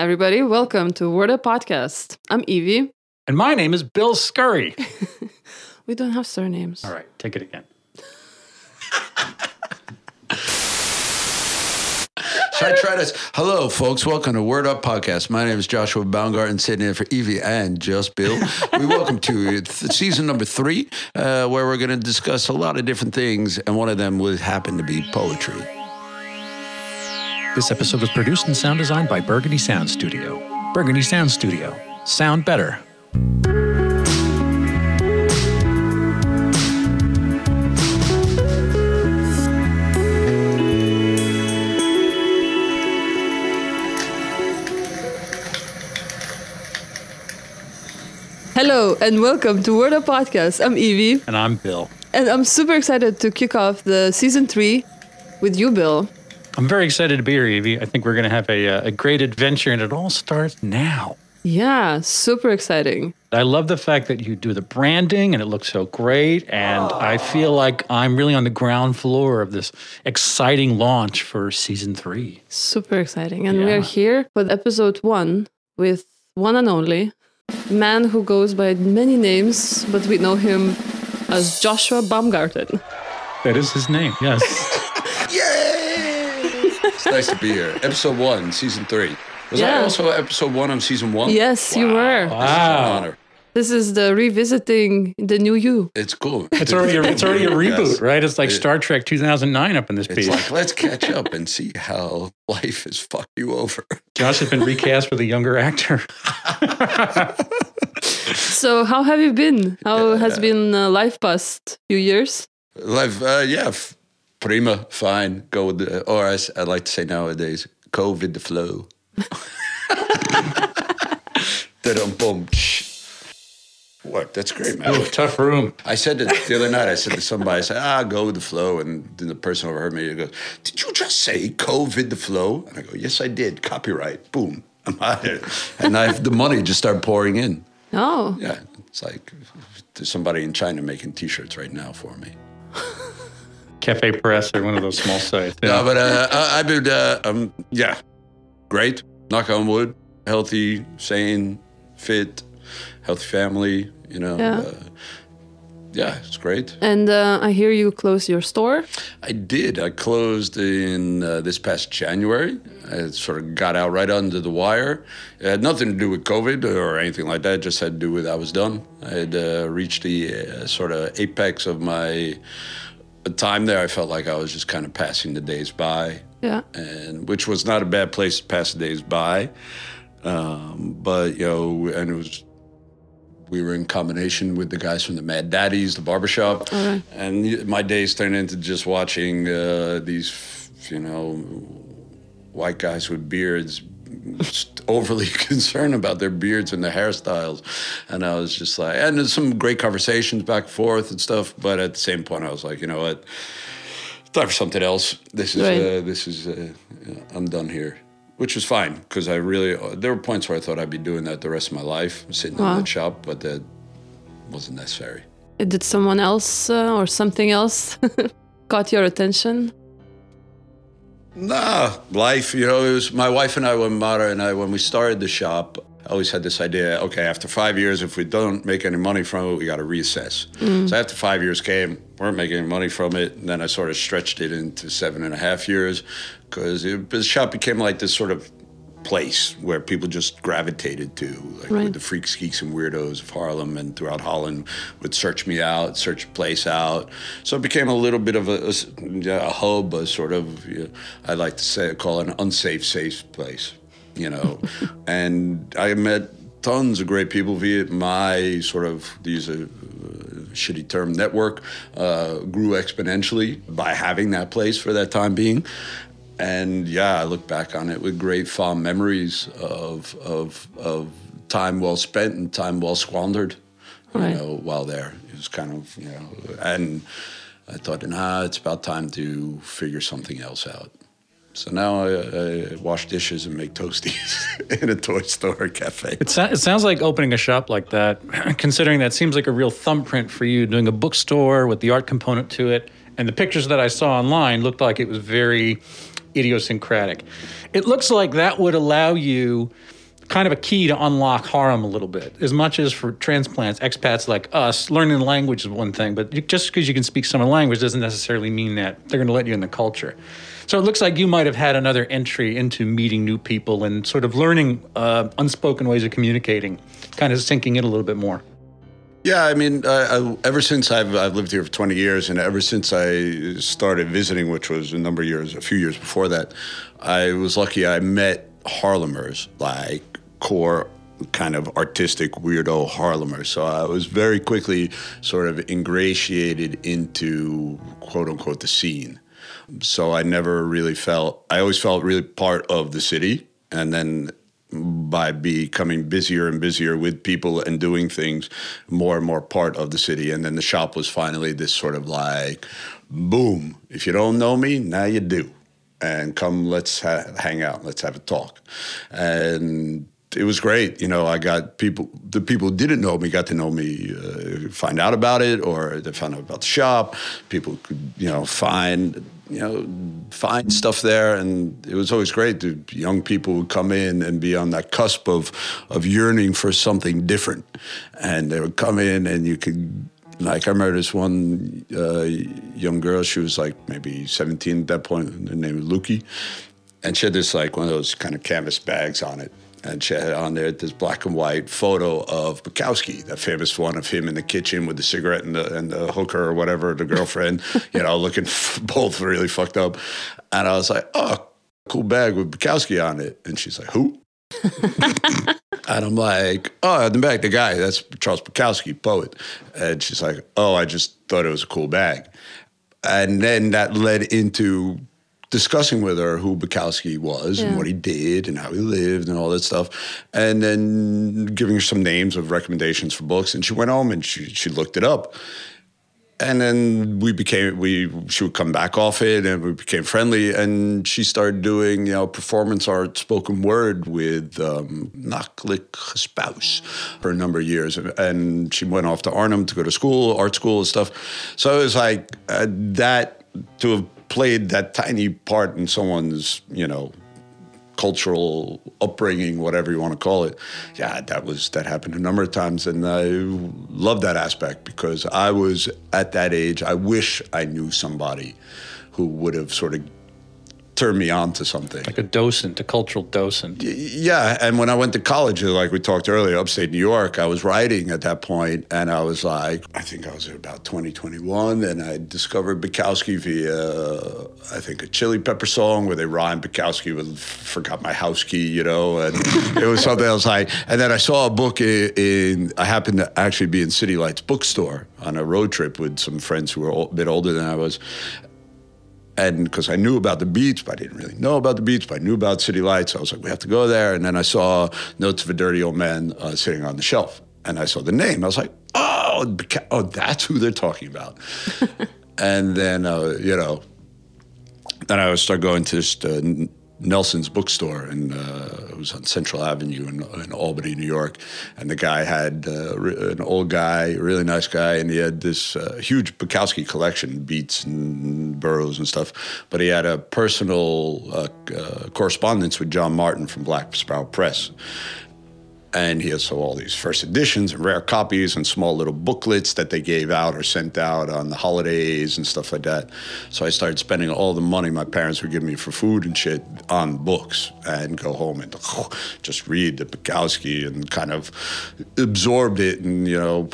everybody. Welcome to Word Up Podcast. I'm Evie. And my name is Bill Scurry. We don't have surnames. All right, take it again. Should I try this? Hello, folks. Welcome to Word Up Podcast. My name is Joshua Baumgarten, sitting in for Evie and just Bill. we welcome to th- season number three, uh, where we're going to discuss a lot of different things, and one of them would happen to be poetry. This episode was produced and sound designed by Burgundy Sound Studio. Burgundy Sound Studio. Sound better. Hello and welcome to Word Up Podcast. I'm Evie And I'm Bill. and I'm super excited to kick off the season three with you, Bill. I'm very excited to be here, Evie. I think we're going to have a, uh, a great adventure, and it all starts now. Yeah, super exciting. I love the fact that you do the branding and it looks so great. And I feel like I'm really on the ground floor of this exciting launch for season three. Super exciting. And we're here with episode one with one and only man who goes by many names, but we know him as Joshua Baumgarten. That is his name, yes. Yay! it's nice to be here. Episode one, season three. Was I also episode one of season one? Yes, you were. This is an Wow. honor. This is the revisiting the new you. It's cool. It's already a, it's already a reboot, Yes. right? It's like Star Trek 2009 up in this piece. It's piece. like, let's catch up and see how life has fucked you over. Josh has been recast with a younger actor. So, how have you been? How has been uh, life past few years? Life, uh, yeah, f- prima, fine. Go with the, or as I like to say nowadays, go with the flow. Da-dum, boom. What? That's great, man. Ooh, tough room. I said it the other night. I said to somebody, I said, ah, go with the flow. And then the person overheard me. He goes, did you just say COVID the flow? And I go, yes, I did. Copyright. Boom. I'm out of here. And I, the money just started pouring in. Oh, Yeah. It's like there's somebody in China making T-shirts right now for me. Cafe Press or one of those small sites. No, but uh, I, I've been, uh, um, yeah, great. Knock on wood. Healthy, sane, fit, healthy family. You know. Yeah. Uh, yeah, it's great. and uh, I hear you close your store. I did. I closed in uh, this past January. I sort of got out right under the wire. It had nothing to do with COVID or anything like that. It just had to do with I was done. I had uh, reached the uh, sort of apex of my time there. I felt like I was just kind of passing the days by. Yeah. and which was not a bad place to pass the days by. Um, but you know, and it was we were in combination with the guys from the Mad Daddies, the barbershop, and my days turned into just watching uh, these, you know, white guys with beards. Overly concerned about their beards and their hairstyles, and I was just like, and there's some great conversations back and forth and stuff. But at the same point, I was like, you know what, time for something else. This is Right. uh, this is uh, I'm done here, which was fine because I really there were points where I thought I'd be doing that the rest of my life, sitting Wow. in that shop, but that wasn't necessary. Did someone else uh, or something else caught your attention? Nah, life. You know, it was my wife and I when Mara and I when we started the shop. I always had this idea. Okay, after five years, if we don't make any money from it, we got to reassess. Mm. So after five years came, weren't making any money from it, and then I sort of stretched it into seven and a half years because the shop became like this sort of place where people just gravitated to, like Right. with the freaks, geeks, and weirdos of Haarlem and throughout Holland would search me out, search place out. So it became a little bit of a, a a hub, a sort of, you know, I like to say, call it an unsafe, safe place, you know. and I met tons of great people via my sort of, these are shitty term network uh, grew exponentially by having that place for that time being. And yeah, I look back on it with great fond memories of of of time well spent and time well squandered. You Right. know, while there, it was kind of you know, and I thought, nah, it's about time to figure something else out. So now I, I wash dishes and make toasties in a toy store cafe. It, so- it sounds like opening a shop like that, considering that seems like a real thumbprint for you, doing a bookstore with the art component to it. And the pictures that I saw online looked like it was very idiosyncratic. It looks like that would allow you kind of a key to unlock Haarlem a little bit. As much as for transplants, expats like us, learning the language is one thing, but just because you can speak some of the language doesn't necessarily mean that they're going to let you in the culture. So it looks like you might have had another entry into meeting new people and sort of learning uh, unspoken ways of communicating, kind of sinking in a little bit more. Yeah, I mean, I, ever since I've, I've lived here for 20 years, and ever since I started visiting, which was a number of years, a few years before that, I was lucky I met Haarlemmers, like core kind of artistic weirdo Haarlemmers. So I was very quickly sort of ingratiated into quote unquote the scene. So I never really felt, I always felt really part of the city. And then by becoming busier and busier with people and doing things, more and more part of the city. And then the shop was finally this sort of like, boom, if you don't know me, now you do. And come, let's ha- hang out, let's have a talk. And it was great. You know, I got people, the people who didn't know me got to know me, uh, find out about it, or they found out about the shop. People could, you know, find, you know, find stuff there. And it was always great. The young people would come in and be on that cusp of, of yearning for something different. And they would come in and you could, like, I remember this one uh, young girl, she was like maybe 17 at that point, her name was Luki. And she had this, like, one of those kind of canvas bags on it and she had on there this black and white photo of Bukowski, that famous one of him in the kitchen with the cigarette and the, and the hooker or whatever, the girlfriend, you know, looking both really fucked up. And I was like, oh, cool bag with Bukowski on it. And she's like, who? and I'm like, oh, the bag, the guy, that's Charles Bukowski, poet. And she's like, oh, I just thought it was a cool bag. And then that led into discussing with her who Bukowski was yeah. and what he did and how he lived and all that stuff, and then giving her some names of recommendations for books. And she went home and she she looked it up. And then we became we she would come back off it and we became friendly and she started doing you know performance art spoken word with um, Naklik Spouse for a number of years and she went off to Arnhem to go to school art school and stuff so it was like uh, that to have played that tiny part in someone's, you know, cultural upbringing, whatever you want to call it. Yeah, that was that happened a number of times, and I love that aspect because I was at that age. I wish I knew somebody who would have sort of turned me on to something. Like a docent, a cultural docent. Yeah. And when I went to college, like we talked earlier, upstate New York, I was writing at that point, and I was like, I think I was about 2021, and I discovered Bukowski via, I think, a Chili Pepper song where they rhymed Bukowski with Forgot My House Key, you know, and it was something I was like, and then I saw a book in, in, I happened to actually be in City Lights bookstore on a road trip with some friends who were a bit older than I was and because I knew about the beats, but I didn't really know about the beats, but I knew about City Lights. I was like, we have to go there. And then I saw Notes of a Dirty Old Man uh, sitting on the shelf. And I saw the name. I was like, oh, oh that's who they're talking about. and then, uh, you know, then I would start going to just uh, Nelson's bookstore, and uh, it was on Central Avenue in, in, Albany, New York. And the guy had uh, an old guy, really nice guy, and he had this uh, huge Bukowski collection, beats and burroughs and stuff. But he had a personal uh, uh, correspondence with John Martin from Black Sparrow Press and he has so all these first editions and rare copies and small little booklets that they gave out or sent out on the holidays and stuff like that. So I started spending all the money my parents would give me for food and shit on books and go home and just read the Bukowski and kind of absorbed it and you know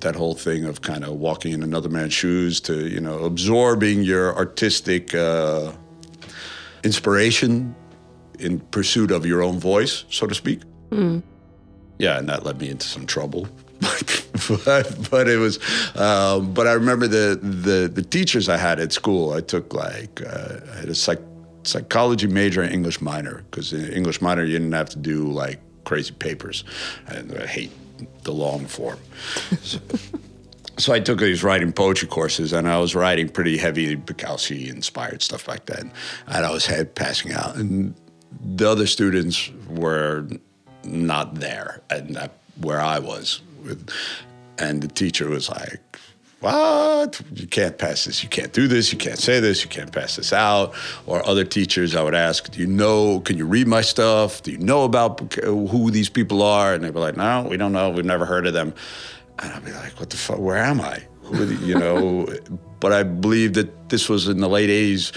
that whole thing of kind of walking in another man's shoes to you know absorbing your artistic uh, inspiration in pursuit of your own voice, so to speak. Mm yeah, and that led me into some trouble. but, but it was, um, but I remember the, the the teachers I had at school. I took like uh, I had a psych, psychology major and English minor because in English minor you didn't have to do like crazy papers, and I hate the long form. so, so I took these writing poetry courses, and I was writing pretty heavy Bukowski inspired stuff back then, and I was head passing out, and the other students were not there and where I was. And the teacher was like, what? You can't pass this. You can't do this. You can't say this. You can't pass this out. Or other teachers, I would ask, do you know, can you read my stuff? Do you know about who these people are? And they'd be like, no, we don't know. We've never heard of them. And I'd be like, what the fuck? Where am I? You know, but I believe that this was in the late 80s,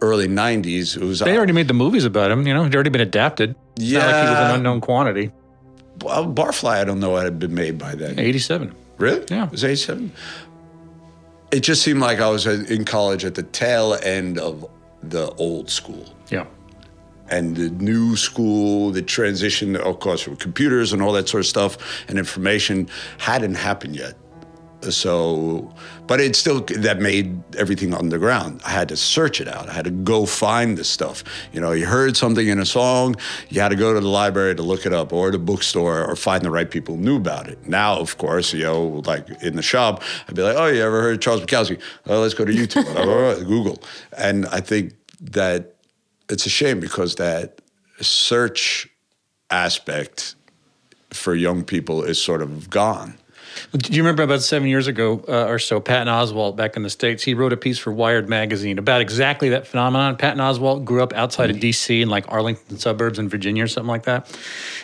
early 90s. It was They uh, already made the movies about him. You know, he'd already been adapted. It's not like he was Yeah. an unknown quantity. well, Barfly, I don't know had been made by then. 87. Really? Yeah. It was 87? It just seemed like I was in college at the tail end of the old school. Yeah. And the new school, the transition, of course, with computers and all that sort of stuff and information hadn't happened yet. So, but it still, that made everything underground. I had to search it out. I had to go find this stuff. You know, you heard something in a song, you had to go to the library to look it up or the bookstore or find the right people who knew about it. Now, of course, you know, like in the shop, I'd be like, oh, you ever heard of Charles Bukowski? Oh, let's go to YouTube, oh, oh, Google. And I think that it's a shame because that search aspect for young people is sort of gone. Do you remember about seven years ago uh, or so, Patton Oswalt back in the States, he wrote a piece for Wired Magazine about exactly that phenomenon. Patton Oswalt grew up outside of D.C. in like Arlington suburbs in Virginia or something like that.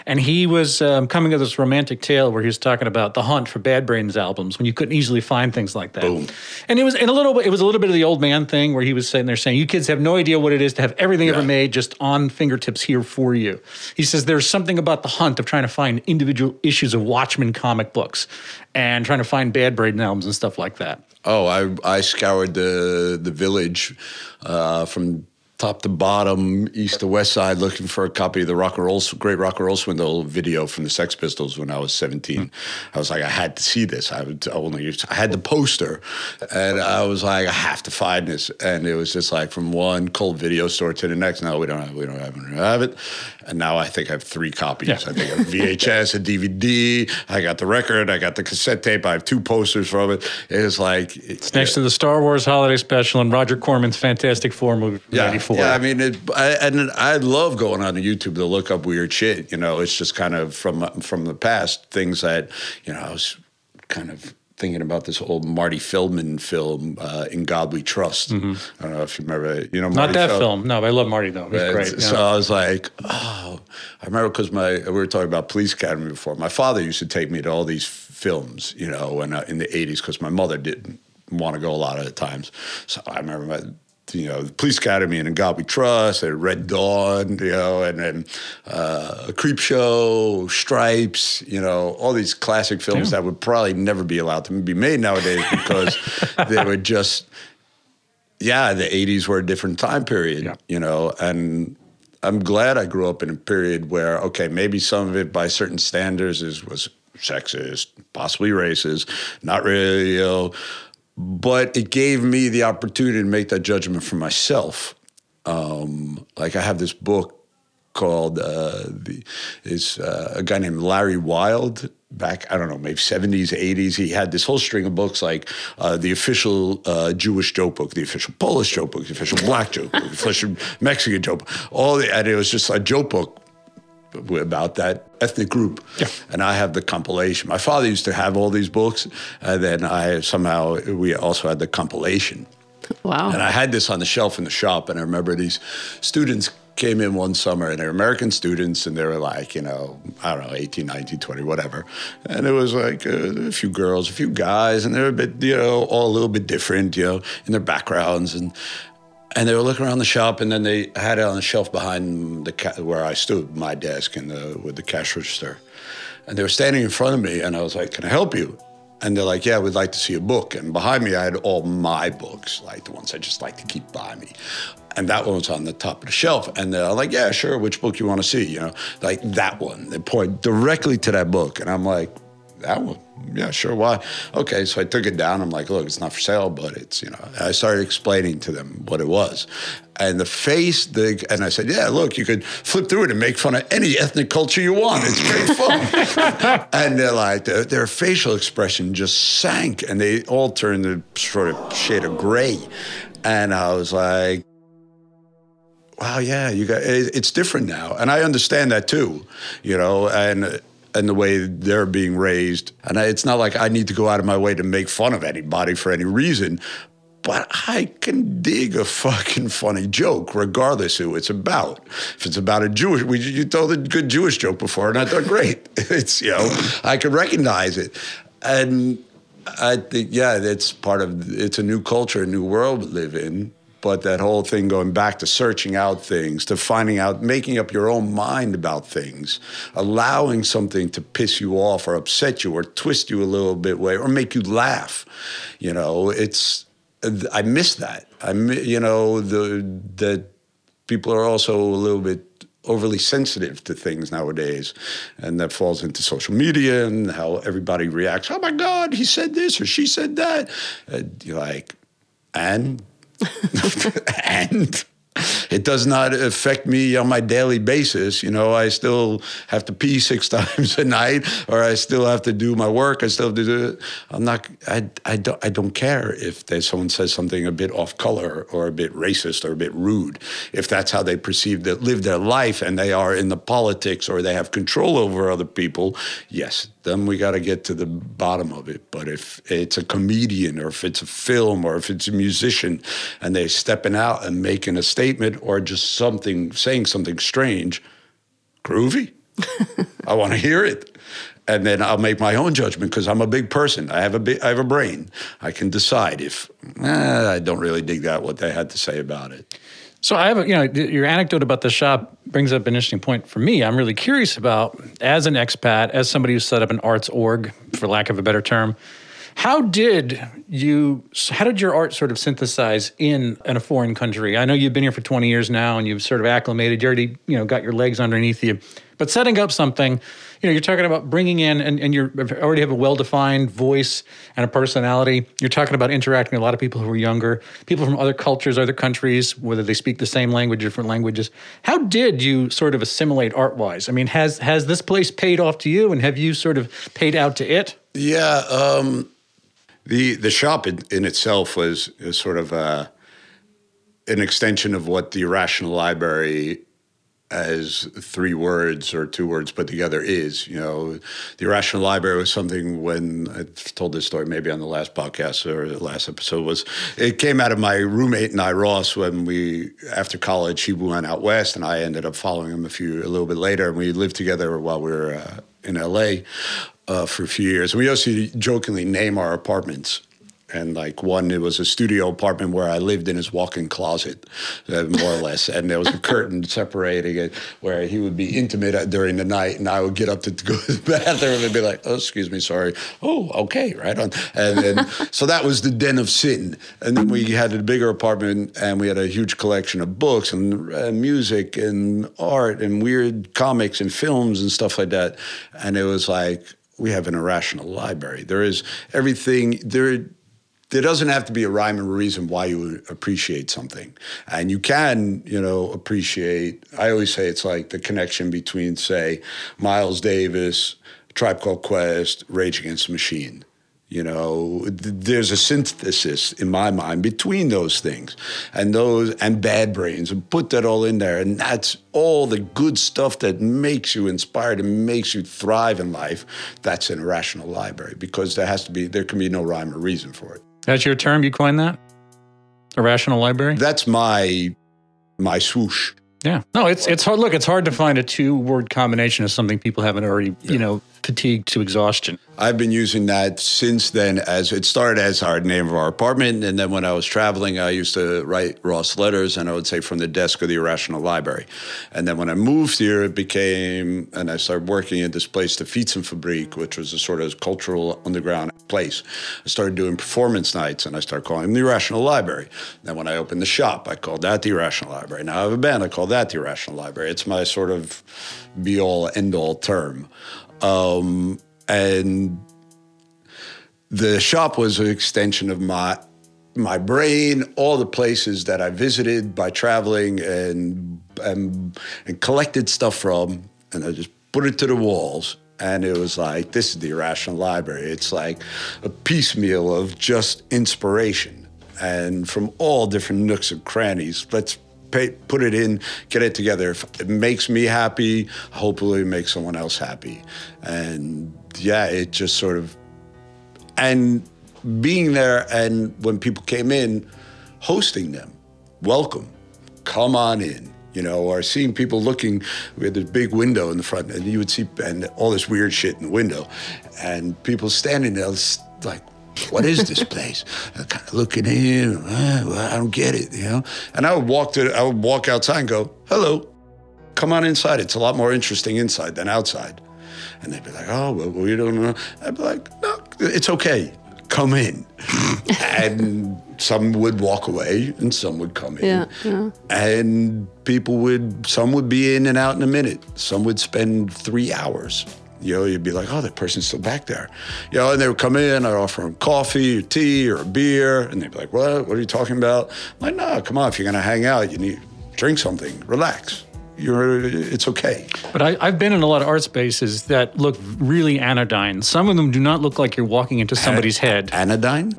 And he was um, coming to this romantic tale where he was talking about the hunt for Bad Brains albums when you couldn't easily find things like that. Boom. And it was in a little bit, it was a little bit of the old man thing where he was sitting there saying, You kids have no idea what it is to have everything ever made just on fingertips here for you. He says there's something about the hunt of trying to find individual issues of Watchmen comic books and trying to find Bad Brains albums and stuff like that. Oh, I I scoured the the village uh, from top to bottom, east to west side, looking for a copy of the Rock and Roll, Great Rock and Roll Swindle video from the Sex Pistols when I was 17. Hmm. I was like, I had to see this. I would only I had the poster, and I was like, I have to find this. And it was just like from one cold video store to the next. No, we don't have, we don't have, we don't have it. And now I think I have three copies. Yeah. I think I have VHS, a DVD. I got the record. I got the cassette tape. I have two posters from it. It's like it's Next to the Star Wars Holiday Special and Roger Corman's Fantastic Four movie yeah, 94. Yeah, I mean, it, I, and I love going on YouTube to look up weird shit. You know, it's just kind of from from the past things that you know I was kind of thinking about this old Marty Feldman film, uh, "In God We Trust." I don't know if you remember. it. You know, Mm-hmm. Not that Feld- film. No, but I love Marty though. He's Right. great. So yeah. I was like, oh, I remember because my we were talking about Police Academy before. My father used to take me to all these films, you know, when, uh, in the '80s because my mother didn't want to go a lot of the times. So I remember my. You know, the Police Academy and In God We Trust, and Red Dawn, you know, and then uh, a Creep Show, Stripes, you know, all these classic films Yeah. that would probably never be allowed to be made nowadays because they were just yeah, the 80s were a different time period, Yeah. you know, and I'm glad I grew up in a period where, okay, maybe some of it by certain standards is was sexist, possibly racist, not really, you know, but it gave me the opportunity to make that judgment for myself. Um, like I have this book called uh, the is uh, a guy named Larry Wilde. Back, I don't know, maybe 70s, 80s, he had this whole string of books like uh, the official uh, Jewish joke book, the official Polish joke book, the official black joke book, the official Mexican joke book. All the, and it was just a joke book about that ethnic group. Yeah. And I have the compilation. My father used to have all these books, and then I somehow we also had the compilation. Wow. And I had this on the shelf in the shop, and I remember these students came in one summer, and they're American students, and they were like, you know, I don't know, 18, 19, 20, whatever. And it was like uh, a few girls, a few guys, and they were a bit, you know, all a little bit different, you know, in their backgrounds. And and they were looking around the shop, and then they had it on the shelf behind the ca- where I stood, my desk, and the, with the cash register. And they were standing in front of me, and I was like, "Can I help you?" And they're like, "Yeah, we'd like to see a book." And behind me, I had all my books, like the ones I just like to keep by me. And that one was on the top of the shelf. And they're like, "Yeah, sure. Which book you want to see?" You know, like that one. They point directly to that book, and I'm like, "That one." Yeah, sure. Why? Okay, so I took it down. I'm like, look, it's not for sale, but it's, you know, I started explaining to them what it was. And the face, the, and I said, yeah, look, you could flip through it and make fun of any ethnic culture you want. It's great fun. and they're like, their, their facial expression just sank and they all turned a sort of shade of gray. And I was like, wow, yeah, you got, it, it's different now. And I understand that too, you know, and and the way they're being raised. And I, it's not like I need to go out of my way to make fun of anybody for any reason, but I can dig a fucking funny joke, regardless who it's about. If it's about a Jewish, we, you told a good Jewish joke before, and I thought, great. It's you know, I can recognize it, and I think yeah, it's part of it's a new culture, a new world we live in. But that whole thing going back to searching out things, to finding out, making up your own mind about things, allowing something to piss you off or upset you or twist you a little bit way or make you laugh. You know, it's I miss that. I you know the that people are also a little bit overly sensitive to things nowadays, and that falls into social media and how everybody reacts. Oh my God, he said this or she said that. And you're like, and and it does not affect me on my daily basis. You know, I still have to pee six times a night, or I still have to do my work. I still have to do it. I'm not. I, I don't. I don't care if someone says something a bit off color or a bit racist or a bit rude. If that's how they perceive that live their life, and they are in the politics or they have control over other people, yes, then we got to get to the bottom of it. But if it's a comedian or if it's a film or if it's a musician and they're stepping out and making a statement or just something, saying something strange, groovy. I want to hear it. And then I'll make my own judgment because I'm a big person. I have a big, I have a brain. I can decide if eh, I don't really dig that what they had to say about it. So I have, a, you know, your anecdote about the shop brings up an interesting point for me. I'm really curious about, as an expat, as somebody who set up an arts org, for lack of a better term, how did you? How did your art sort of synthesize in in a foreign country? I know you've been here for 20 years now, and you've sort of acclimated. You already, you know, got your legs underneath you. But setting up something, you know, you're talking about bringing in, and, and you already have a well-defined voice and a personality. You're talking about interacting with a lot of people who are younger, people from other cultures, other countries, whether they speak the same language, different languages. How did you sort of assimilate art-wise? I mean, has has this place paid off to you, and have you sort of paid out to it? Yeah, um, the the shop in, in itself was, was sort of a, an extension of what the Irrational Library as three words or two words put together is. You know, the Irrational Library was something when I told this story maybe on the last podcast or the last episode was it came out of my roommate and I Ross when we after college he went out west and I ended up following him a few a little bit later and we lived together while we were uh, in LA uh, for a few years. And we also jokingly name our apartments and like one it was a studio apartment where i lived in his walk-in closet uh, more or less. And there was a curtain separating it where he would be intimate during the night and i would get up to go to the bathroom and be like oh excuse me sorry. Oh okay right on. And then so that was the den of sin. And then we had a bigger apartment and we had a huge collection of books and uh, music and art and weird comics and films and stuff like that. And it was like we have an irrational library. There is everything there there doesn't have to be a rhyme or reason why you appreciate something. And you can, you know, appreciate, I always say it's like the connection between, say, Miles Davis, Tribe Called Quest, Rage Against the Machine. You know, th- there's a synthesis in my mind between those things and those and bad brains and put that all in there. And that's all the good stuff that makes you inspired and makes you thrive in life. That's an irrational library because there has to be, there can be no rhyme or reason for it. That's your term. You coined that. Irrational library. That's my my swoosh. Yeah. No, it's it's hard. Look, it's hard to find a two word combination of something people haven't already, you know, fatigued to exhaustion. I've been using that since then as it started as our name of our apartment. And then when I was traveling, I used to write Ross letters and I would say from the desk of the Irrational Library. And then when I moved here, it became, and I started working at this place, the Fietsenfabriek, which was a sort of cultural underground place. I started doing performance nights and I started calling them the Irrational Library. Then when I opened the shop, I called that the Irrational Library. Now I have a band, I call that the Irrational Library. It's my sort of be all, end all term. Um, and the shop was an extension of my my brain, all the places that I visited by traveling and, and and collected stuff from, and I just put it to the walls. And it was like, this is the Irrational Library. It's like a piecemeal of just inspiration and from all different nooks and crannies. Let's pay, put it in, get it together. If it makes me happy, hopefully it makes someone else happy. And yeah, it just sort of, and being there and when people came in, hosting them, welcome, come on in. You know, or seeing people looking. We had this big window in the front, and you would see and all this weird shit in the window, and people standing there like, what is this place? kind of looking in, well, I don't get it, you know. And I would walk to, I would walk outside and go, "Hello, come on inside. It's a lot more interesting inside than outside." And they'd be like, "Oh, well, we don't know." I'd be like, "No, it's okay. Come in." and some would walk away, and some would come in. Yeah, yeah. And people would, some would be in and out in a minute. Some would spend three hours you know, you'd be like, oh, that person's still back there. You know, and they would come in, I'd offer them coffee or tea or a beer, and they'd be like, what? What are you talking about? I'm like, no, come on, if you're going to hang out, you need drink something, relax. You're, it's okay. But I, have been in a lot of art spaces that look really anodyne. Some of them do not look like you're walking into somebody's head. Anodyne?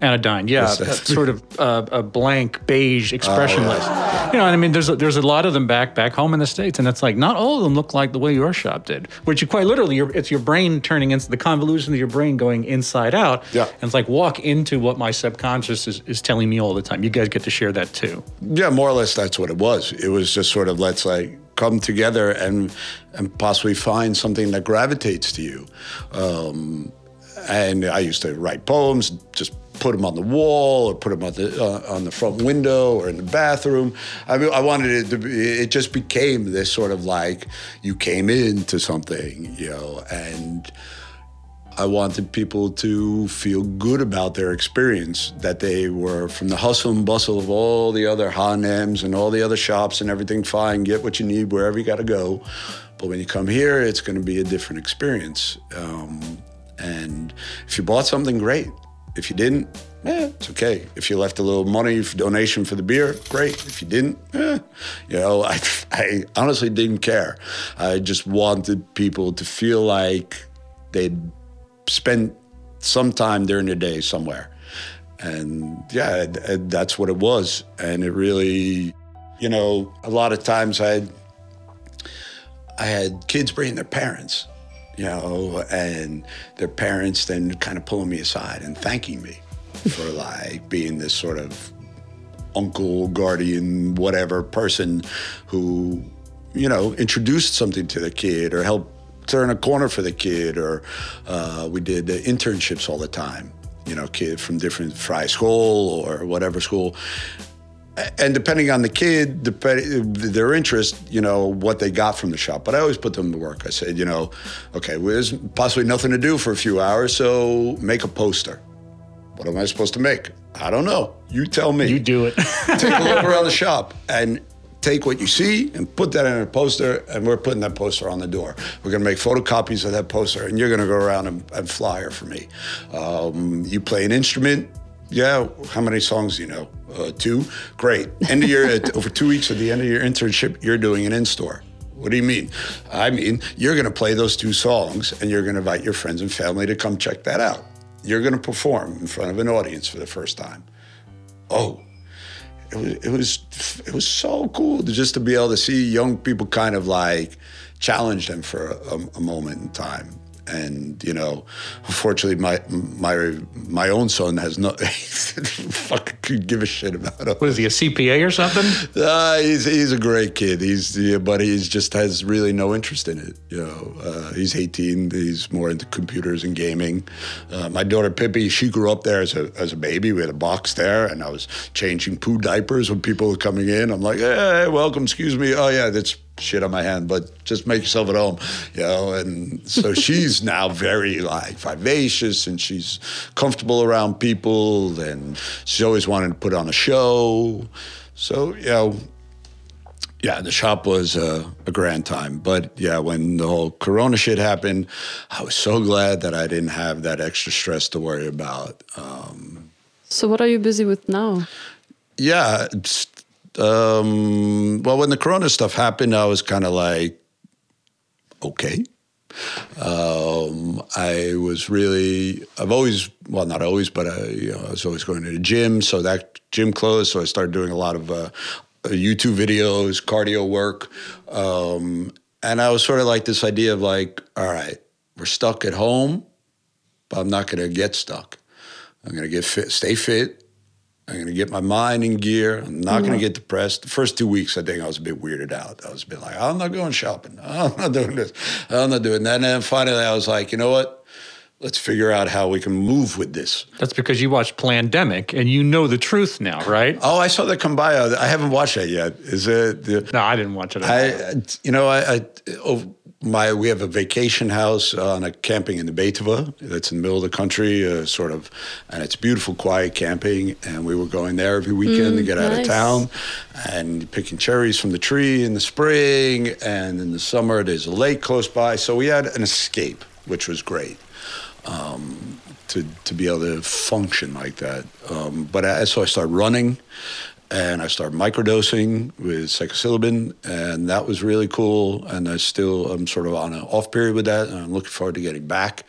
Anodyne, yeah, that sort of uh, a blank, beige, expressionless. Oh, yeah. You know, I mean, there's a, there's a lot of them back back home in the states, and it's like not all of them look like the way your shop did. Which you quite literally, it's your brain turning into the convolution of your brain going inside out. Yeah, and it's like walk into what my subconscious is, is telling me all the time. You guys get to share that too. Yeah, more or less, that's what it was. It was just sort of let's like come together and and possibly find something that gravitates to you. Um, and I used to write poems, just put them on the wall or put them on the uh, on the front window or in the bathroom. I mean, I wanted it to be. It just became this sort of like you came into something, you know, and. I wanted people to feel good about their experience, that they were from the hustle and bustle of all the other H&Ms and all the other shops and everything fine, get what you need wherever you got to go. But when you come here, it's going to be a different experience. Um, and if you bought something, great. If you didn't, eh, it's okay. If you left a little money for donation for the beer, great. If you didn't, eh, you know, I, I honestly didn't care. I just wanted people to feel like they'd spent some time during the day somewhere. And yeah, that's what it was. And it really, you know, a lot of times I had, I had kids bringing their parents you know, and their parents then kind of pulling me aside and thanking me for like being this sort of uncle, guardian, whatever person who, you know, introduced something to the kid or helped turn a corner for the kid. Or uh, we did internships all the time, you know, kid from different fry school or whatever school and depending on the kid, their interest, you know, what they got from the shop. But I always put them to work. I said, you know, okay, well, there's possibly nothing to do for a few hours, so make a poster. What am I supposed to make? I don't know. You tell me. You do it. take a look around the shop and take what you see and put that in a poster, and we're putting that poster on the door. We're going to make photocopies of that poster, and you're going to go around and, and flyer for me. Um, you play an instrument. Yeah, how many songs do you know? Uh, two? Great. End of your, over two weeks at the end of your internship, you're doing an in store. What do you mean? I mean, you're going to play those two songs and you're going to invite your friends and family to come check that out. You're going to perform in front of an audience for the first time. Oh, it was, it was, it was so cool to just to be able to see young people kind of like challenge them for a, a moment in time and you know, unfortunately, my my my own son has no fucking could give a shit about him. What is he a CPA or something? Uh, he's he's a great kid. He's yeah, but he's just has really no interest in it. You know, uh, he's 18. He's more into computers and gaming. Uh, my daughter Pippi, she grew up there as a as a baby. We had a box there, and I was changing poo diapers when people were coming in. I'm like, hey, welcome, excuse me. Oh yeah, that's shit on my hand, but just make yourself at home, you know. And so she's now very like vivacious and she's comfortable around people and she's always wanted to put on a show. So, you know, yeah, the shop was a, a, grand time. But yeah, when the whole Corona shit happened, I was so glad that I didn't have that extra stress to worry about. Um, so, what are you busy with now? Yeah, um, well, when the Corona stuff happened, I was kind of like, okay. Um, I was really, I've always, well, not always, but I, you know, I was always going to the gym. So that gym closed. So I started doing a lot of uh, YouTube videos, cardio work. Um, and I was sort of like this idea of like, all right, we're stuck at home, but I'm not going to get stuck. I'm going to get fit, stay fit. I'm going to get my mind in gear. I'm not going to mm-hmm. get depressed. The first two weeks, I think I was a bit weirded out. I was a bit like, I'm not going shopping. I'm not doing this. I'm not doing that. And then finally, I was like, you know what? Let's figure out how we can move with this. That's because you watched Plandemic and you know the truth now, right? Oh, I saw that come by. I haven't watched that yet. Is it? The, No, I didn't watch it. I, uh, you know, I, I oh, my we have a vacation house on a camping in the Betuwe that's in the middle of the country, uh, sort of, and it's beautiful, quiet camping. And we were going there every weekend to get out of town, and picking cherries from the tree in the spring, and in the summer there's a lake close by, so we had an escape, which was great. Um, to, to be able to function like that. Um, but I, so I started running and I started microdosing with psilocybin, and that was really cool. And I still am sort of on an off period with that, and I'm looking forward to getting back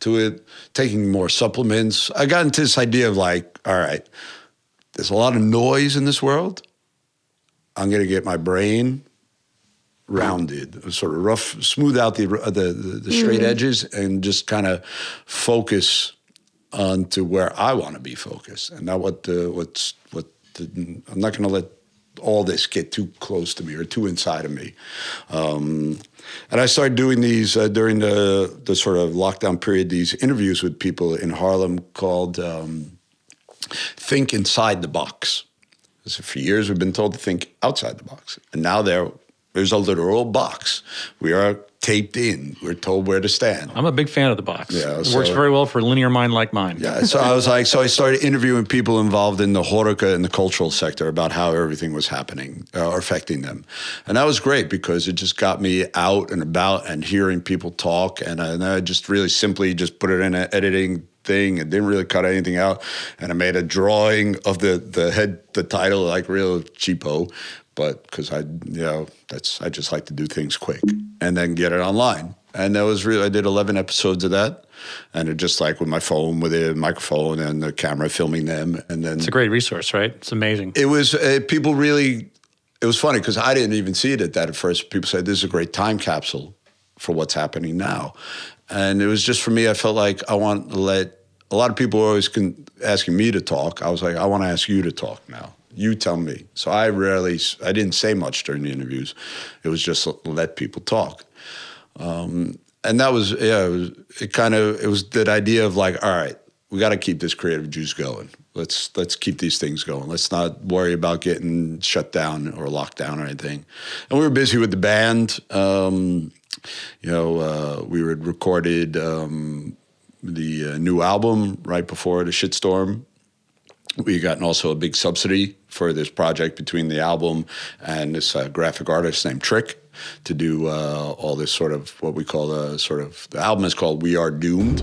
to it, taking more supplements. I got into this idea of like, all right, there's a lot of noise in this world. I'm going to get my brain rounded, sort of rough, smooth out the uh, the, the, the straight mm-hmm. edges, and just kind of focus onto where I want to be focused, and not what the what's I'm not going to let all this get too close to me or too inside of me. Um, and I started doing these uh, during the the sort of lockdown period. These interviews with people in Haarlem called um, "Think Inside the Box." So for years, we've been told to think outside the box, and now there there's a literal box. We are taped in. We're told where to stand. I'm a big fan of the box. Yeah, it so- works very well for a linear mind like mine. Yeah, so I was like, so I started interviewing people involved in the horeca and the cultural sector about how everything was happening uh, or affecting them, and that was great because it just got me out and about and hearing people talk, and I, and I just really simply just put it in an editing thing and didn't really cut anything out, and I made a drawing of the the head the title like real cheapo, but because I you know that's I just like to do things quick and then get it online. And that was really I did 11 episodes of that, and it just like with my phone with a microphone and the camera filming them, and then It's a great resource, right? It's amazing. it was uh, people really. It was funny because I didn't even see it at that at first. People said this is a great time capsule for what's happening now, and it was just for me. I felt like I want to let. A lot of people were always asking me to talk. I was like, I want to ask you to talk now. You tell me. So I rarely. I didn't say much during the interviews. It was just let people talk and that was yeah it, was, it kind of it was that idea of like all right we got to keep this creative juice going let's let's keep these things going let's not worry about getting shut down or locked down or anything and we were busy with the band um, you know uh, we had recorded um, the uh, new album right before the shitstorm we gotten also a big subsidy for this project between the album and this uh, graphic artist named Trick to do uh, all this sort of what we call a sort of the album is called We Are Doomed.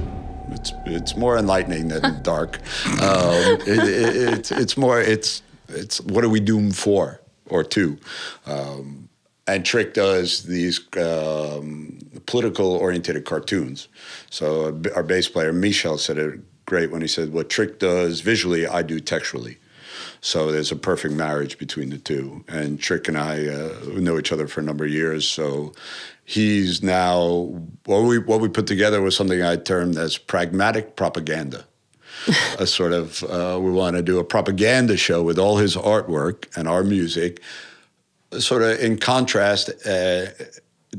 It's it's more enlightening than dark. Um, it, it, it's it's more it's it's what are we doomed for or to. Um, and Trick does these um, political oriented cartoons. So uh, our bass player Michel said it great when he said, "What Trick does visually, I do textually." So there's a perfect marriage between the two. And Trick and I uh, know each other for a number of years. So he's now what we what we put together was something I termed as pragmatic propaganda. a sort of uh, we want to do a propaganda show with all his artwork and our music, sort of in contrast uh,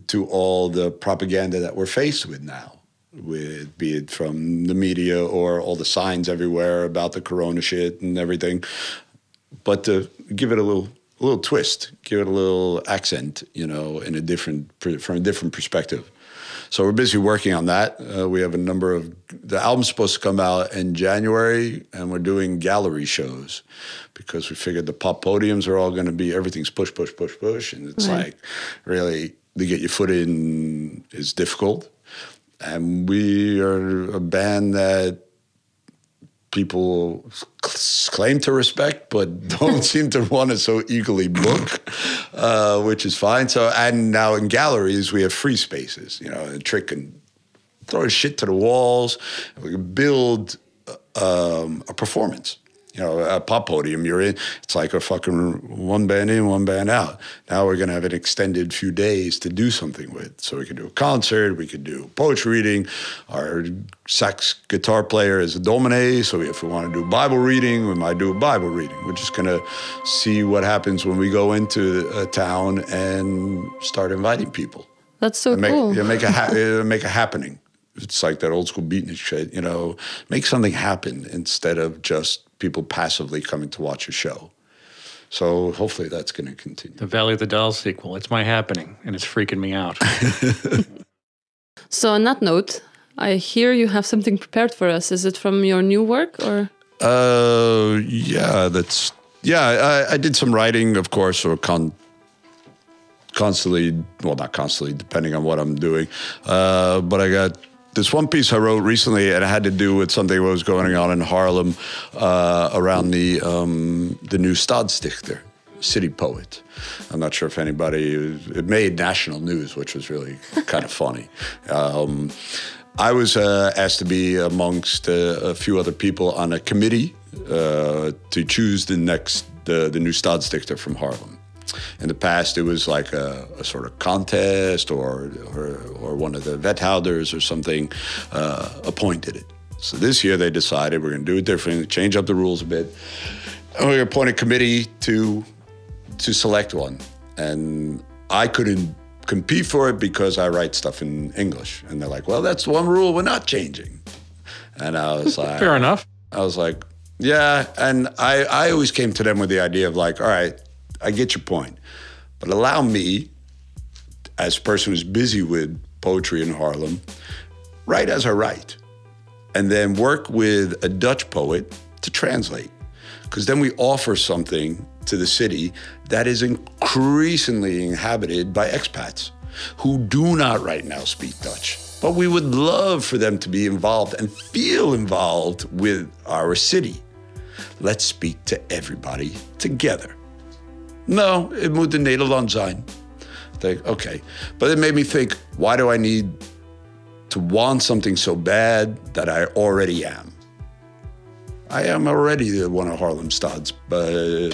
to all the propaganda that we're faced with now. With be it from the media or all the signs everywhere about the corona shit and everything, but to give it a little a little twist, give it a little accent, you know, in a different from a different perspective. So we're busy working on that. Uh, we have a number of the album's supposed to come out in January, and we're doing gallery shows because we figured the pop podiums are all going to be everything's push, push, push, push, and it's Right. like really to get your foot in is difficult. And we are a band that people claim to respect, but don't seem to want to so eagerly book, uh, which is fine. So, and now in galleries we have free spaces. You know, a trick and throw shit to the walls. We can build um, a performance you know, a pop podium you're in, it's like a fucking one band in, one band out. Now we're going to have an extended few days to do something with. So we could do a concert, we could do poetry reading. Our sax guitar player is a domine, so if we want to do Bible reading, we might do a Bible reading. We're just going to see what happens when we go into a town and start inviting people. That's so make, cool. Make a ha- make a happening. It's like that old school beatnik shit, you know. Make something happen instead of just people passively coming to watch a show. So hopefully that's going to continue. The Valley of the Dolls sequel. It's my happening, and it's freaking me out. so on that note, I hear you have something prepared for us. Is it from your new work or? Uh, yeah, that's yeah. I, I did some writing, of course, or con constantly. Well, not constantly, depending on what I'm doing. Uh, but I got this one piece I wrote recently, and it had to do with something that was going on in Haarlem uh, around the um, the new Stadsdichter, city poet. I'm not sure if anybody. It made national news, which was really kind of funny. Um, I was uh, asked to be amongst uh, a few other people on a committee uh, to choose the next the, the new Stadsdichter from Haarlem. In the past, it was like a, a sort of contest, or, or, or one of the wethouders or something uh, appointed it. So this year they decided we're going to do it differently, change up the rules a bit, and we're going to appoint a committee to to select one. And I couldn't compete for it because I write stuff in English, and they're like, "Well, that's one rule we're not changing." And I was like, "Fair enough." I was like, "Yeah," and I I always came to them with the idea of like, "All right." I get your point. But allow me, as a person who's busy with poetry in Haarlem, write as I write, and then work with a Dutch poet to translate. Because then we offer something to the city that is increasingly inhabited by expats who do not right now speak Dutch. But we would love for them to be involved and feel involved with our city. Let's speak to everybody together. No, it moet in Nederland zijn. I think, okay. But it made me think, why do I need to want something so bad that I already am? I am already one of Haarlem Stad's uh.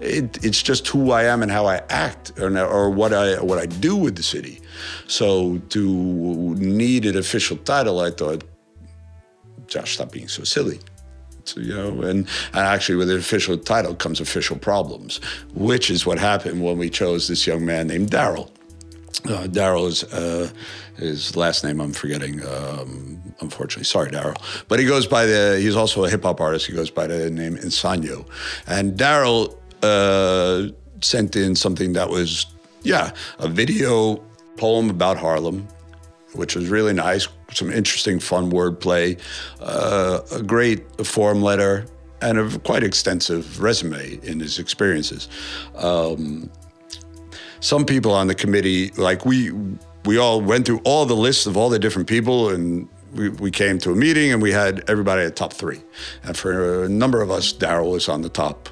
It, it's just who I am and how I act, or, or what I what I do with the city. So to need an official title, I thought, Josh, stop being so silly you know, and, and actually with an official title comes official problems, which is what happened when we chose this young man named Daryl. Uh, Daryl is uh, his last name. I'm forgetting. Um, unfortunately, sorry, Daryl. But he goes by the. He's also a hip hop artist. He goes by the name Insanyo. And Daryl uh, sent in something that was, yeah, a video poem about Haarlem which was really nice. Some interesting, fun wordplay, uh, a great form letter, and a quite extensive resume in his experiences. Um, some people on the committee, like we, we all went through all the lists of all the different people, and we, we came to a meeting, and we had everybody at top three. And for a number of us, Daryl was on the top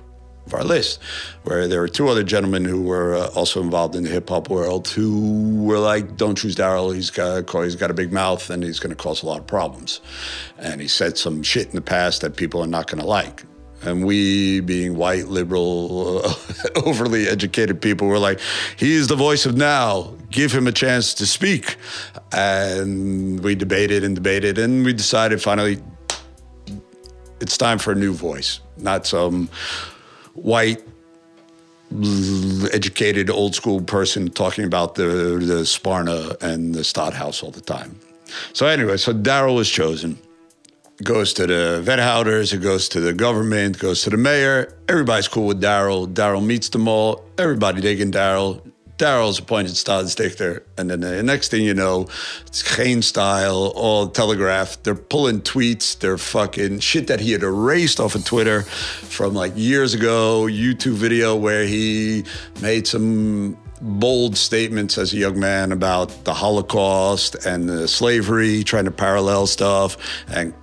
of our list, where there were two other gentlemen who were uh, also involved in the hip hop world who were like, "Don't choose Daryl. He's got he's got a big mouth and he's going to cause a lot of problems." And he said some shit in the past that people are not going to like. And we, being white, liberal, uh, overly educated people, were like, he's the voice of now. Give him a chance to speak. And we debated and debated, and we decided finally it's time for a new voice, not some white educated old school person talking about the the Spaarne and the Stadthaus all the time. So anyway, so Daryl was chosen. Goes to the wethouders, it goes to the government, goes to the mayor. Everybody's cool with Daryl. Daryl meets them all. Everybody digging Daryl. Daryl's appointed stadsdichter. And then the next thing you know, it's GeenStijl, all Telegraaf. They're pulling tweets. They're fucking shit that he had erased off of Twitter from like years ago, YouTube video where he made some bold statements as a young man about the Holocaust and the slavery, trying to parallel stuff and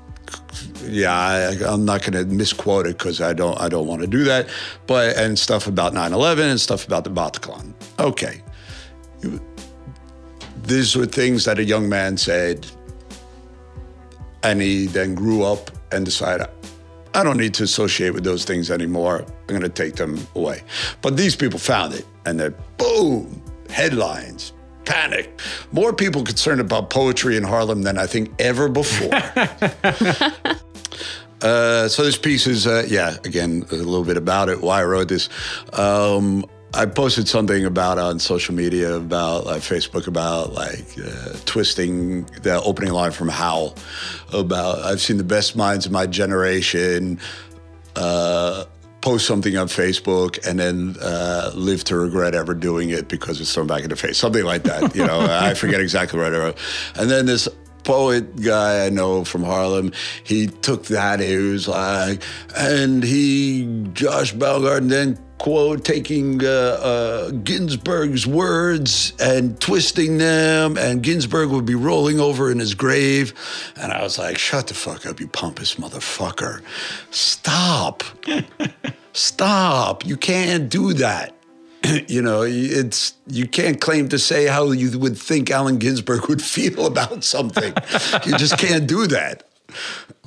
yeah, I, I'm not going to misquote it because I don't I don't want to do that. But and stuff about 9/11 and stuff about the Bataclan. Okay, these were things that a young man said, and he then grew up and decided. I don't need to associate with those things anymore. I'm going to take them away. But these people found it and they're boom, headlines, panic. More people concerned about poetry in Haarlem than I think ever before. uh, so this piece is, uh, yeah, again, a little bit about it, why I wrote this. Um, I posted something about on social media about like Facebook about like uh, twisting the opening line from Howl about I've seen the best minds of my generation uh, post something on Facebook and then uh, live to regret ever doing it because it's thrown back in the face something like that you know I forget exactly what I wrote and then this poet guy I know from Haarlem, he took that. He was like, and he, Josh Baumgarten, then quote, taking uh, uh, Ginsberg's words and twisting them, and Ginsberg would be rolling over in his grave. And I was like, shut the fuck up, you pompous motherfucker. Stop. Stop. You can't do that. you know, it's you can't claim to say how you would think Allen Ginsberg would feel about something. you just can't do that.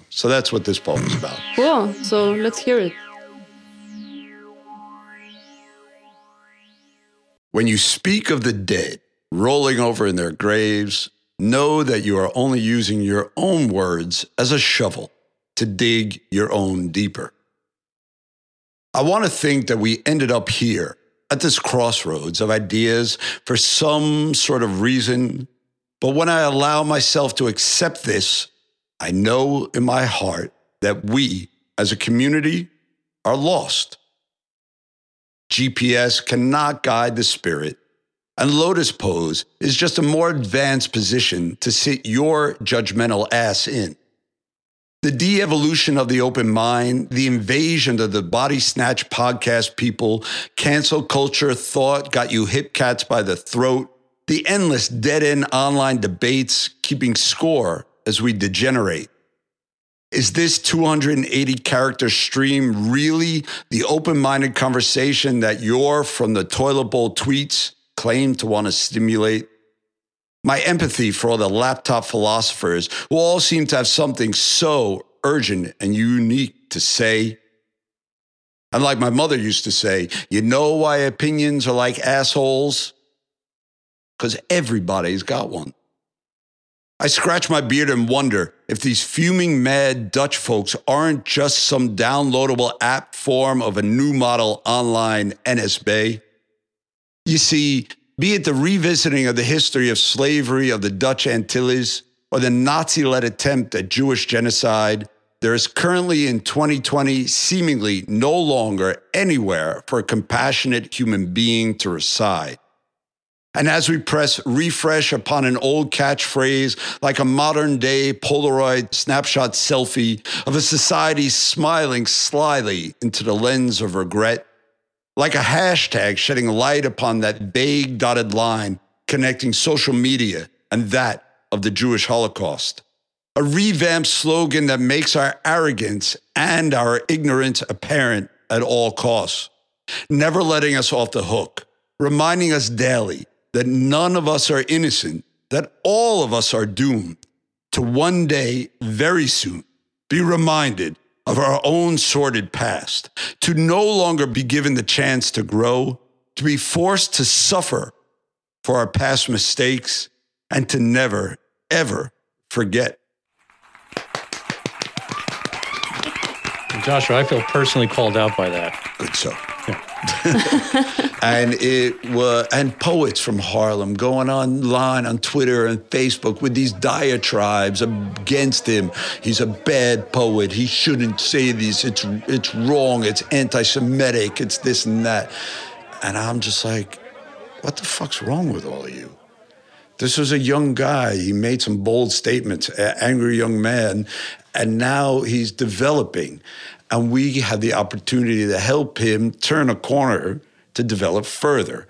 So that's what this poem is about. Cool. So let's hear it. When you speak of the dead rolling over in their graves, know that you are only using your own words as a shovel to dig your own deeper. I want to think that we ended up here at this crossroads of ideas for some sort of reason. But when I allow myself to accept this, I know in my heart that we as a community are lost. GPS cannot guide the spirit, and lotus pose is just a more advanced position to sit your judgmental ass in. The de evolution of the open mind, the invasion of the body snatch podcast people, cancel culture thought got you hip cats by the throat, the endless dead end online debates keeping score as we degenerate. Is this 280 character stream really the open minded conversation that your from the toilet bowl tweets claim to want to stimulate? My empathy for all the laptop philosophers who all seem to have something so urgent and unique to say. And like my mother used to say, you know why opinions are like assholes? Because everybody's got one. I scratch my beard and wonder if these fuming mad Dutch folks aren't just some downloadable app form of a new model online NSB. You see, be it the revisiting of the history of slavery of the Dutch Antilles or the Nazi led attempt at Jewish genocide, there is currently in 2020 seemingly no longer anywhere for a compassionate human being to reside. And as we press refresh upon an old catchphrase, like a modern day Polaroid snapshot selfie of a society smiling slyly into the lens of regret, like a hashtag shedding light upon that vague dotted line connecting social media and that of the Jewish Holocaust. A revamped slogan that makes our arrogance and our ignorance apparent at all costs, never letting us off the hook, reminding us daily that none of us are innocent, that all of us are doomed to one day, very soon, be reminded of our own sordid past, to no longer be given the chance to grow, to be forced to suffer for our past mistakes, and to never, ever forget. Joshua, I feel personally called out by that. Good so. and it was and poets from Haarlem going online on Twitter and Facebook with these diatribes against him. He's a bad poet. He shouldn't say these. It's it's wrong. It's anti-Semitic. It's this and that. And I'm just like, what the fuck's wrong with all of you? This was a young guy. He made some bold statements, angry young man, and now he's developing. And we had the opportunity to help him turn a corner to develop further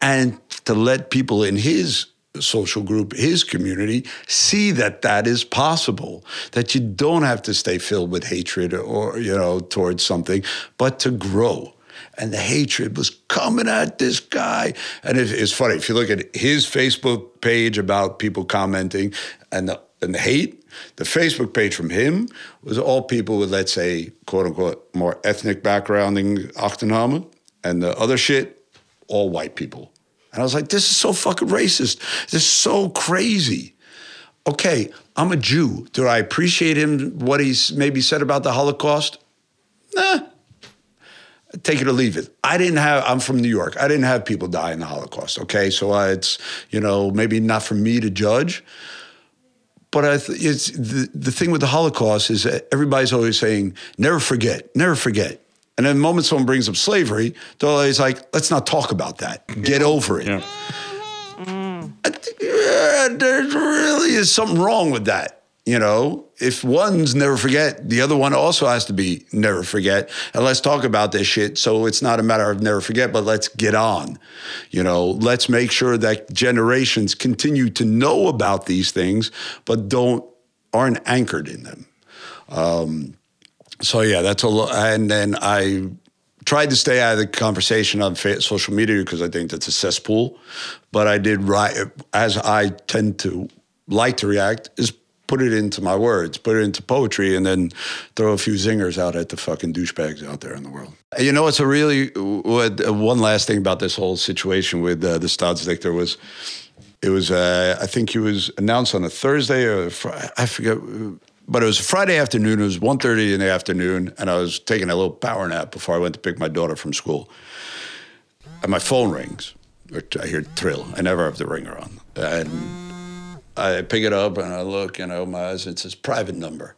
and to let people in his social group, his community, see that that is possible. That you don't have to stay filled with hatred or you know towards something, but to grow. And the hatred was coming at this guy. And it, it's funny if you look at his Facebook page about people commenting and the and the hate. The Facebook page from him was all people with, let's say, quote unquote, more ethnic background in Achtenhamen. And the other shit, all white people. And I was like, this is so fucking racist. This is so crazy. Okay, I'm a Jew. Do I appreciate him, what he's maybe said about the Holocaust? Nah. Take it or leave it. I didn't have, I'm from New York. I didn't have people die in the Holocaust, okay? So uh, it's, you know, maybe not for me to judge. But I th- it's the, the thing with the Holocaust is that everybody's always saying, never forget, never forget. And then the moment someone brings up slavery, they're always like, let's not talk about that. Get over it. Yeah. I think, yeah, there really is something wrong with that. You know, if one's never forget, the other one also has to be never forget. And let's talk about this shit. So it's not a matter of never forget, but let's get on. You know, let's make sure that generations continue to know about these things, but don't aren't anchored in them. Um, so yeah, that's a lot. And then I tried to stay out of the conversation on social media because I think that's a cesspool. But I did right as I tend to like to react is put it into my words, put it into poetry, and then throw a few zingers out at the fucking douchebags out there in the world. You know, it's a really one last thing about this whole situation with uh, the Stadsdichter was. It was, uh, I think he was announced on a Thursday or a Fri- I forget, but it was Friday afternoon. It was 1.30 in the afternoon, and I was taking a little power nap before I went to pick my daughter from school. And my phone rings, I hear trill. I never have the ringer on, and I pick it up and I look, you know, my eyes. It says private number.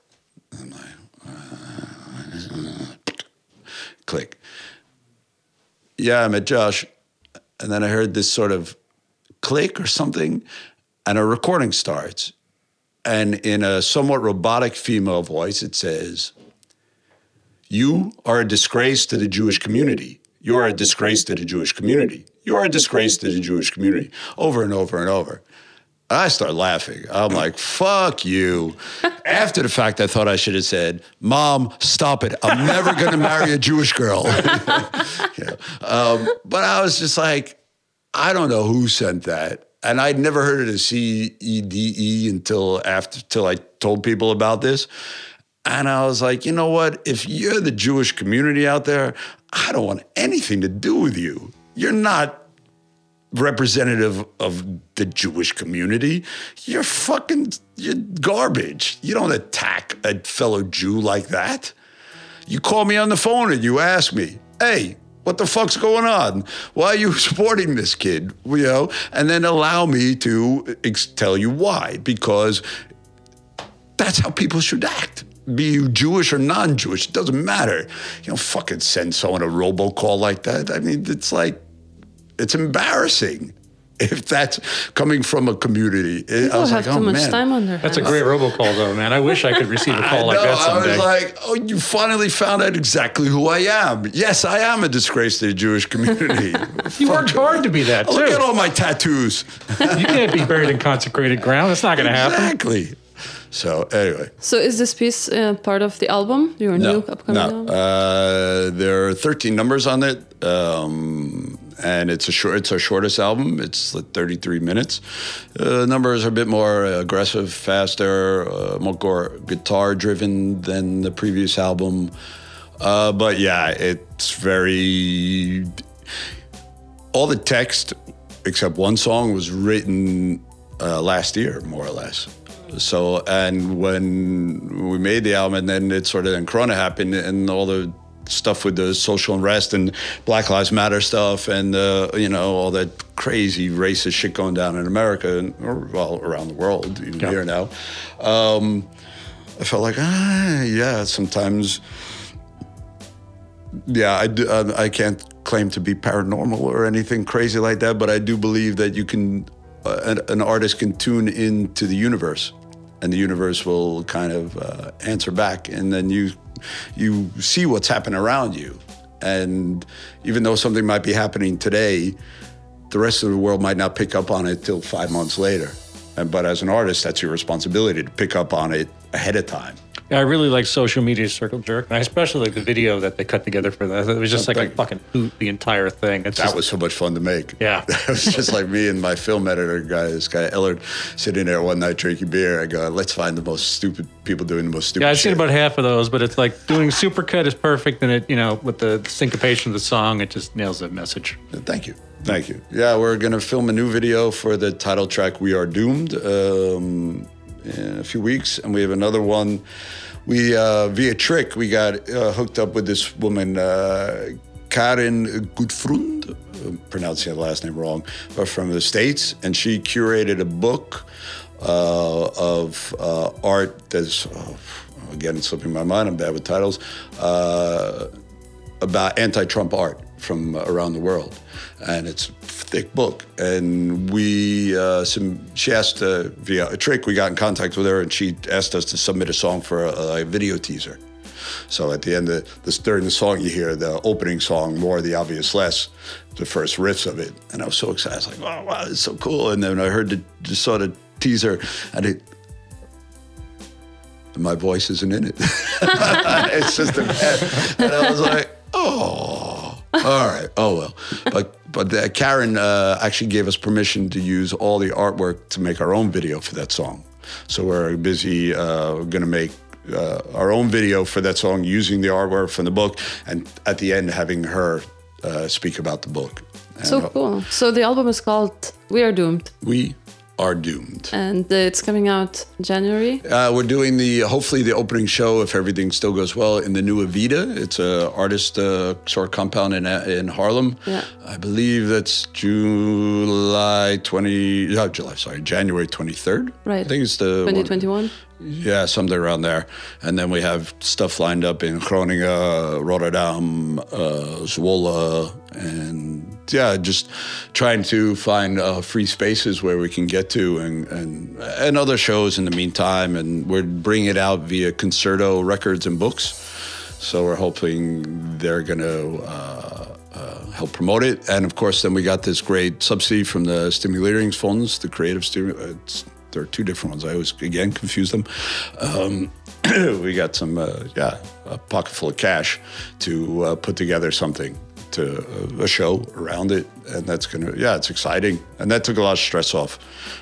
I'm like, uh, click. Yeah, I met Josh, and then I heard this sort of click or something, and a recording starts, and in a somewhat robotic female voice, it says, "You are a disgrace to the Jewish community. You are a disgrace to the Jewish community. You are a disgrace to the Jewish community." Over and over and over. I start laughing. I'm like, fuck you. After the fact, I thought I should have said, Mom, stop it. I'm never going to marry a Jewish girl. Yeah. um, but I was just like, I don't know who sent that. And I'd never heard of the CIDI until after, till I told people about this. And I was like, you know what? If you're the Jewish community out there, I don't want anything to do with you. You're not representative of the Jewish community. You're fucking you're garbage. You don't attack a fellow Jew like that. You call me on the phone and you ask me, hey, what the fuck's going on? Why are you supporting this kid? You know, and then allow me to ex- tell you why. Because that's how people should act. Be you Jewish or non-Jewish, it doesn't matter. You don't fucking send someone a robocall like that. I mean, it's like it's embarrassing if that's coming from a community. I People was have like, too oh, much man. time on their That's a great robocall, though, man. I wish I could receive a call I like know, that I was like, oh, you finally found out exactly who I am. Yes, I am a disgrace to the Jewish community. you worked hard to be that, too. Look at all my tattoos. you can't be buried in consecrated ground. That's not going to happen. exactly. So anyway, So is this piece uh, part of the album? Your new upcoming no. album? Uh, there are 13 numbers on it, um, and it's a short. It's our shortest album. It's like 33 minutes. Uh, numbers are a bit more aggressive, faster, uh, more guitar driven than the previous album. Uh, but yeah, it's very. All the text, except one song, was written uh, last year, more or less. So, and when we made the album, and then it sort of then Corona happened, and all the stuff with the social unrest and Black Lives Matter stuff, and uh, you know all that crazy racist shit going down in America and or, well around the world, even Yeah. here now. Um, I felt like ah, yeah, sometimes yeah, I, do, uh, I can't claim to be paranormal or anything crazy like that, but I do believe that you can, uh, an, an artist can tune into the universe, and the universe will kind of uh, answer back, and then you you see what's happening around you, and even though something might be happening today, the rest of the world might not pick up on it till five months later. And, but as an artist, that's your responsibility to pick up on it ahead of time. Yeah, I really like social media circle jerk, and I especially like the video that they cut together for that. It was just like a fucking hoot the entire thing. It's That just, was so much fun to make. Yeah. It was just like me and my film editor guy, this guy Ellard, sitting there one night drinking beer. I go, let's find the most stupid people doing the most stupid yeah, I've shit. seen about half of those, but it's like doing supercut is perfect, and it you know with the syncopation of the song, it just nails the message. Thank you. Thank you. Yeah, we're going to film a new video for the title track We Are Doomed um, in a few weeks. And we have another one. We, uh, via Trick, we got uh, hooked up with this woman, uh, Karin Gudfrund. I'm pronouncing the last name wrong, but from the States. And she curated a book uh, of uh, art that's, uh, again, it's slipping my mind. I'm bad with titles. About anti-Trump art from around the world, and it's thick book. And we, uh, some, she asked uh, via a trick, we got in contact with her, and she asked us to submit a song for a, a video teaser. So at the end of this, during the song, you hear the opening song, more the obvious less, the first riffs of it, and I was so excited. I was like, "Oh wow, it's so cool!" And then I heard the saw the teaser, and it my voice isn't in it. it's just a. And I was like, oh, all right, oh well. But but uh, Karen uh, actually gave us permission to use all the artwork to make our own video for that song. So we're busy uh, going to make. Uh, our own video for that song using the artwork from the book, and at the end having her uh, speak about the book. And, So uh, cool. So the album is called We Are Doomed, We are doomed. and uh, it's coming out January. Uh, we're doing the hopefully the opening show if everything still goes well in the new Avita. It's a artist uh, sort of compound in in Haarlem. Yeah. I believe that's July twenty. No, July. Sorry, January twenty third. Right. I think it's the one- 2021. Yeah, something around there. And then we have stuff lined up in Groningen, Rotterdam, uh, Zwolle, and yeah, just trying to find uh, free spaces where we can get to and, and, and other shows in the meantime. And we're bringing it out via Concerto Records and Books. So we're hoping they're going to uh, uh, help promote it. And of course, then we got this great subsidy from the Stimuleringsfonds, the creative stimulus. There are two different ones. I always again confuse them. Um, we got some, uh, yeah, a pocket full of cash to uh, put together something to uh, a show around it, and that's gonna, yeah, it's exciting, and that took a lot of stress off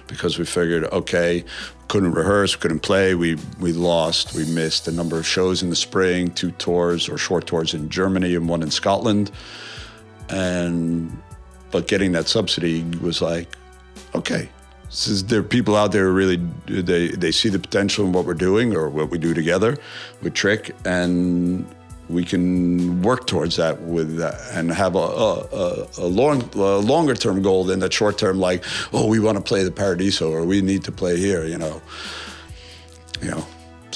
because we figured, okay, couldn't rehearse, couldn't play, we we lost, we missed a number of shows in the spring, two tours or short tours in Germany and one in Scotland, and but getting that subsidy was like, okay, is, there are people out there who really they they see the potential in what we're doing or what we do together with Trick, and we can work towards that with uh, and have a, a, a, long a longer term goal than that short term like oh we want to play the Paradiso or we need to play here you know you know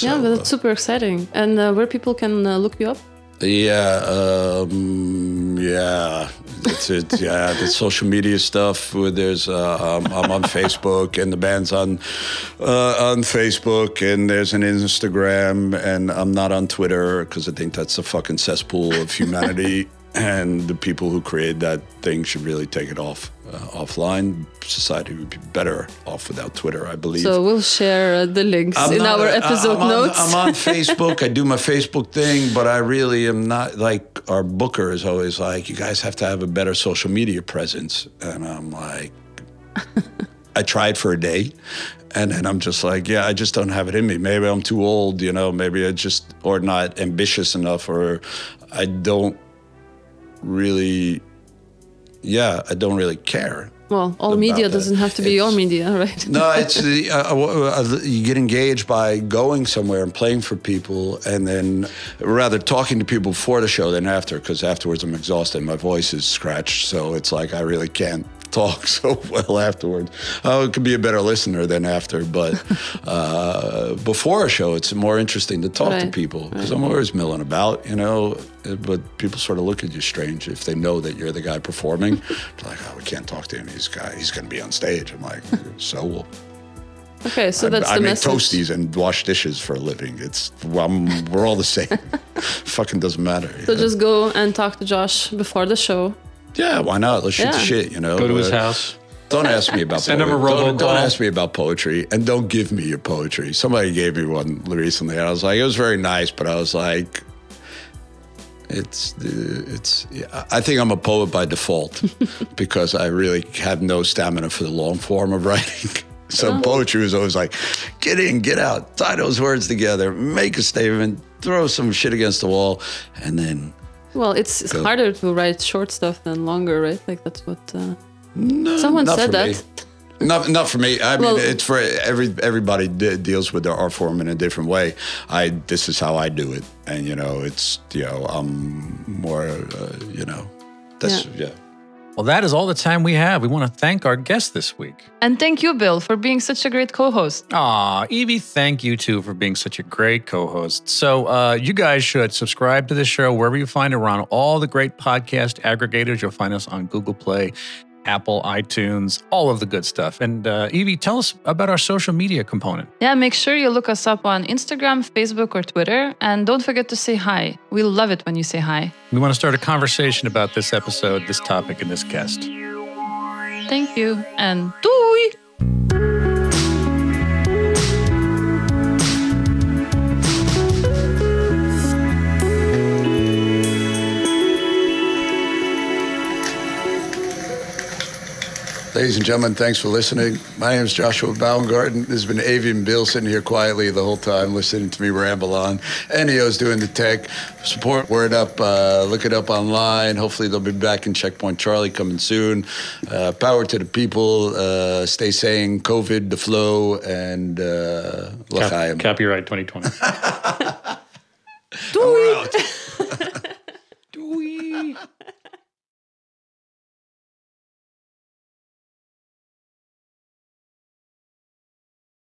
yeah, So, but uh, super exciting. And uh, where people can uh, look you up? Yeah, um, yeah, it's it. Yeah, the social media stuff. where There's uh, um, I'm on Facebook, and the band's on uh, on Facebook, and there's an Instagram, and I'm not on Twitter because I think that's a fucking cesspool of humanity. and the people who created that thing should really take it off uh, offline. Society would be better off without Twitter, I believe. So we'll share uh, the links I'm in not- our episode I'm on- notes. I'm on Facebook. I do my Facebook thing, but I really am not like our booker is always like, you guys have to have a better social media presence. And I'm like, I tried for a day. And then I'm just like, yeah, I just don't have it in me. Maybe I'm too old, you know, maybe I just, or not ambitious enough, or I don't really, yeah, I don't really care. well, all media that. doesn't have to be your media, right? No, it's the, uh, uh, uh, you get engaged by going somewhere and playing for people, and then rather talking to people before the show than after, because afterwards I'm exhausted, my voice is scratched, so it's like I really can't talk so well afterwards. Oh, it could be a better listener than after, but uh, before a show, it's more interesting to talk to people because I'm always milling about, you know. But people sort of look at you strange if they know that you're the guy performing. They're like, oh, we can't talk to him. He's guy. He's going to be on stage. I'm like, so we'll Okay, so I, that's I the make message. toasties and wash dishes for a living. It's well, we're all the same. Fucking doesn't matter. So yeah. just go and talk to Josh before the show. Yeah, why not? Let's shoot the shit. You know, Go to his Uh, house. Don't ask me about Send him a poetry. Don't, don't ask me about poetry, and don't give me your poetry. Somebody gave me one recently, and I was like, it was very nice, but I was like, it's it's. I think I'm a poet by default because I really have no stamina for the long form of writing. So poetry was always like, get in, get out, tie those words together, make a statement, throw some shit against the wall, and then Well, it's, it's harder to write short stuff than longer, right? Like that's what uh, no, someone not said me. that. Not, not for me. I Well- mean, it's for every everybody de- deals with their art form in a different way. I this is how I do it, and you know, it's you know, I'm more, uh, you know, that's Yeah. yeah. Well, that is all the time we have. We want to thank our guest this week. And thank you, Bill, for being such a great co host. Aw, Evie, thank you too for being such a great co host. So, uh, you guys should subscribe to the show wherever you find it. We're on all the great podcast aggregators. You'll find us on Google Play, Apple, iTunes, all of the good stuff. And uh, Evie, tell us about our social media component. Yeah, make sure you look us up on Instagram, Facebook, or Twitter. And don't forget to say hi. We love it when you say hi. We want to start a conversation about this episode, this topic, and this guest. Thank you. And doei! Ladies and gentlemen, thanks for listening. My name is Joshua Baumgarten. This has been Avian Bill sitting here quietly the whole time, listening to me ramble on. Neo's doing the tech. Support Word Up. Uh, look it up online. Hopefully, they'll be back in Checkpoint Charlie coming soon. Uh, power to the people. Uh, stay sane. COVID, the flow, and uh, Cap- l'chaim. copyright 2020. Do We're out.